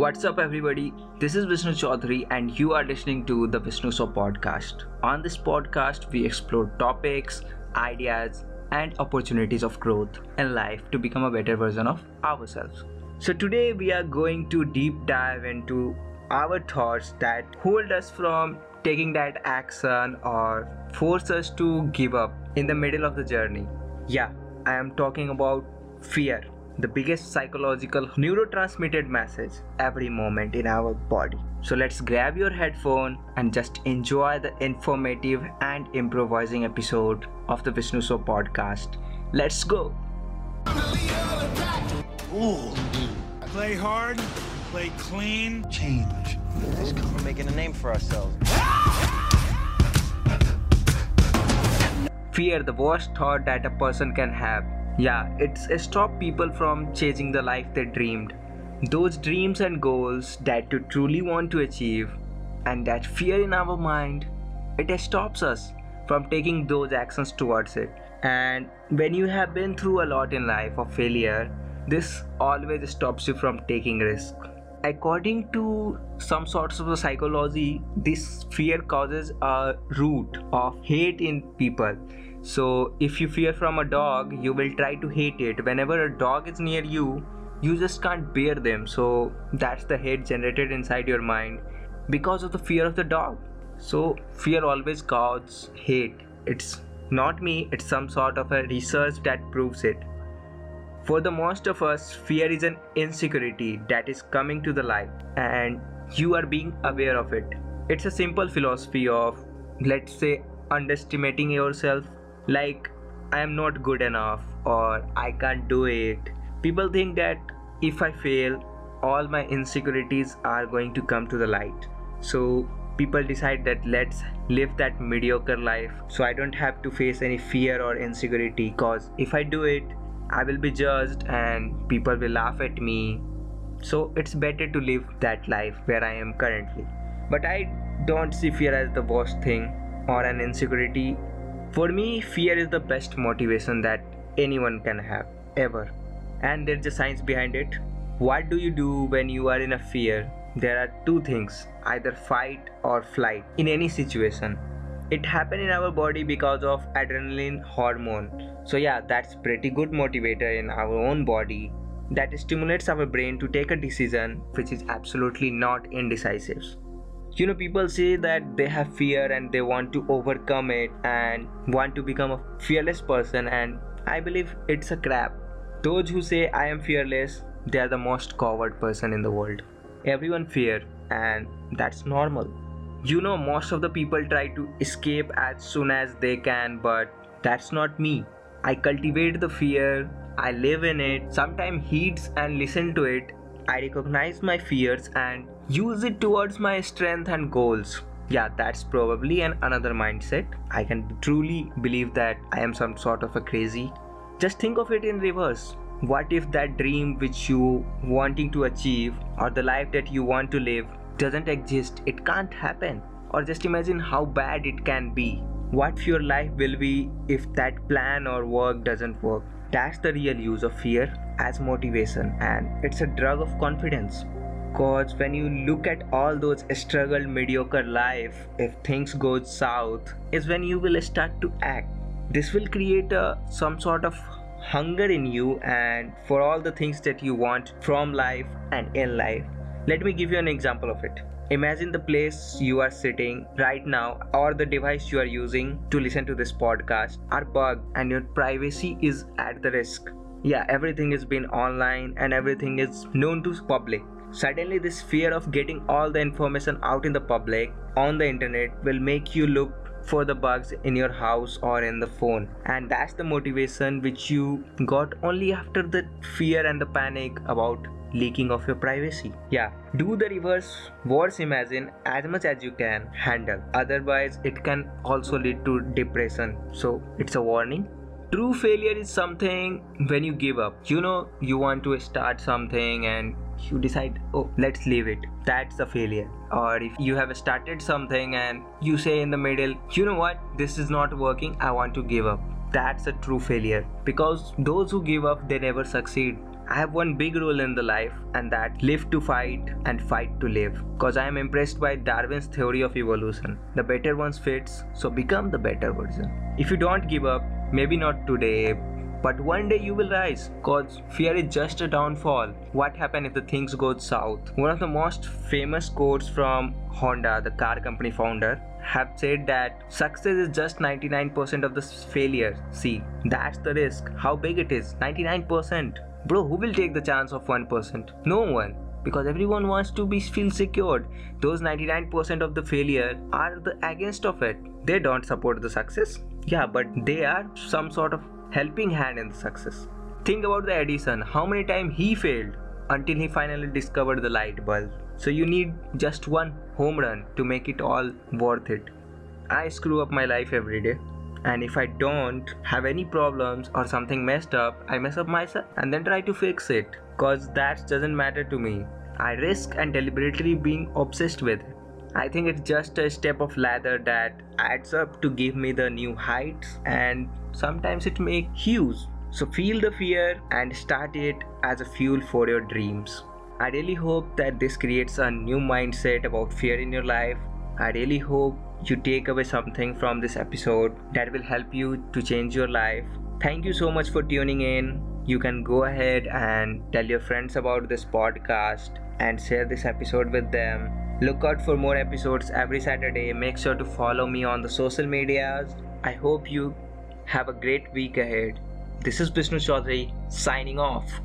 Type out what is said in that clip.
What's up, everybody? This is Vishnu Choudhary, and you are listening to the Vishnu Show podcast. On this podcast, we explore topics, ideas, and opportunities of growth and life to become a better version of ourselves. So, today we are going to deep dive into our thoughts that hold us from taking that action or force us to give up in the middle of the journey. Yeah, I am talking about fear the biggest psychological neurotransmitted message every moment in our body. So let's grab your headphone and just enjoy the informative and improvising episode of the Vishnu Show podcast. Let's go. Ooh. Play hard, play clean, change. Just come from making a name for ourselves. Fear, the worst thought that a person can have yeah, it's stop people from chasing the life they dreamed. Those dreams and goals that you truly want to achieve, and that fear in our mind, it stops us from taking those actions towards it. And when you have been through a lot in life of failure, this always stops you from taking risk. According to some sorts of psychology, this fear causes a root of hate in people so, if you fear from a dog, you will try to hate it. Whenever a dog is near you, you just can't bear them. So, that's the hate generated inside your mind because of the fear of the dog. So, fear always causes hate. It's not me, it's some sort of a research that proves it. For the most of us, fear is an insecurity that is coming to the light, and you are being aware of it. It's a simple philosophy of, let's say, underestimating yourself like I am not good enough or I can't do it. People think that if I fail, all my insecurities are going to come to the light. So people decide that let's live that mediocre life so I don't have to face any fear or insecurity because if I do it, I will be judged and people will laugh at me. So it's better to live that life where I am currently. But I don't see fear as the worst thing or an insecurity for me, fear is the best motivation that anyone can have, ever. And there's a science behind it. What do you do when you are in a fear? There are two things either fight or flight in any situation. It happens in our body because of adrenaline hormone. So, yeah, that's pretty good motivator in our own body that stimulates our brain to take a decision which is absolutely not indecisive you know people say that they have fear and they want to overcome it and want to become a fearless person and i believe it's a crap those who say i am fearless they are the most coward person in the world. Everyone fear and that's normal. You know most of the people try to escape as soon as they can but that's not me. I cultivate the fear i live in it sometimes heeds and listen to it. I recognize my fears and use it towards my strength and goals. Yeah that's probably an another mindset. I can truly believe that i am some sort of a crazy. Just think of it in reverse. What if that dream which you wanting to achieve or the life that you want to live doesn't exist? It can't happen. Or just imagine how bad it can be. What your life will be if that plan or work doesn't work? That's the real use of fear as motivation and it's a drug of confidence because when you look at all those struggle mediocre life if things go south is when you will start to act. This will create a, some sort of hunger in you and for all the things that you want from life and in life. Let me give you an example of it. Imagine the place you are sitting right now or the device you are using to listen to this podcast are bugged and your privacy is at the risk. Yeah everything is been online and everything is known to public Suddenly, this fear of getting all the information out in the public on the internet will make you look for the bugs in your house or in the phone. And that's the motivation which you got only after the fear and the panic about leaking of your privacy. Yeah do the reverse worse imagine as much as you can handle. Otherwise it can also lead to depression. So it's a warning true failure is something when you give up. You know you want to start something and you decide oh let's leave it. That's a failure. Or if you have started something and you say in the middle you know what? This is not working. I want to give up. That's a true failure. Because those who give up they never succeed. I have one big rule in the life, and that live to fight and fight to live. Cause I am impressed by Darwin's theory of evolution. The better ones fits, so become the better version. If you don't give up, maybe not today, but one day you will rise. Cause fear is just a downfall. What happens if the things go south? One of the most famous quotes from honda the car company founder have said that success is just 99% of the failure. See that's the risk. How big it is? 99% bro who will take the chance of 1% no one. Because everyone wants to be feel secured. Those 99% of the failure are the against of it. They don't support the success yeah but they are some sort of helping hand in the success. Think about the Edison, how many times he failed until he finally discovered the light bulb. So you need just one home run to make it all worth it. I screw up my life every day. And if I don't have any problems or something messed up, I mess up myself and then try to fix it. Cause that doesn't matter to me. I risk and deliberately being obsessed with it. I think it's just a step of ladder that adds up to give me the new heights and sometimes it makes hues. So feel the fear and start it as a fuel for your dreams. I really hope that this creates a new mindset about fear in your life. I really hope you take away something from this episode that will help you to change your life. Thank you so much for tuning in. You can go ahead and tell your friends about this podcast and share this episode with them Look out for more episodes every Saturday. Make sure to follow me on the social medias. I hope you have a great week ahead. This is Vishnu Choudhary signing off.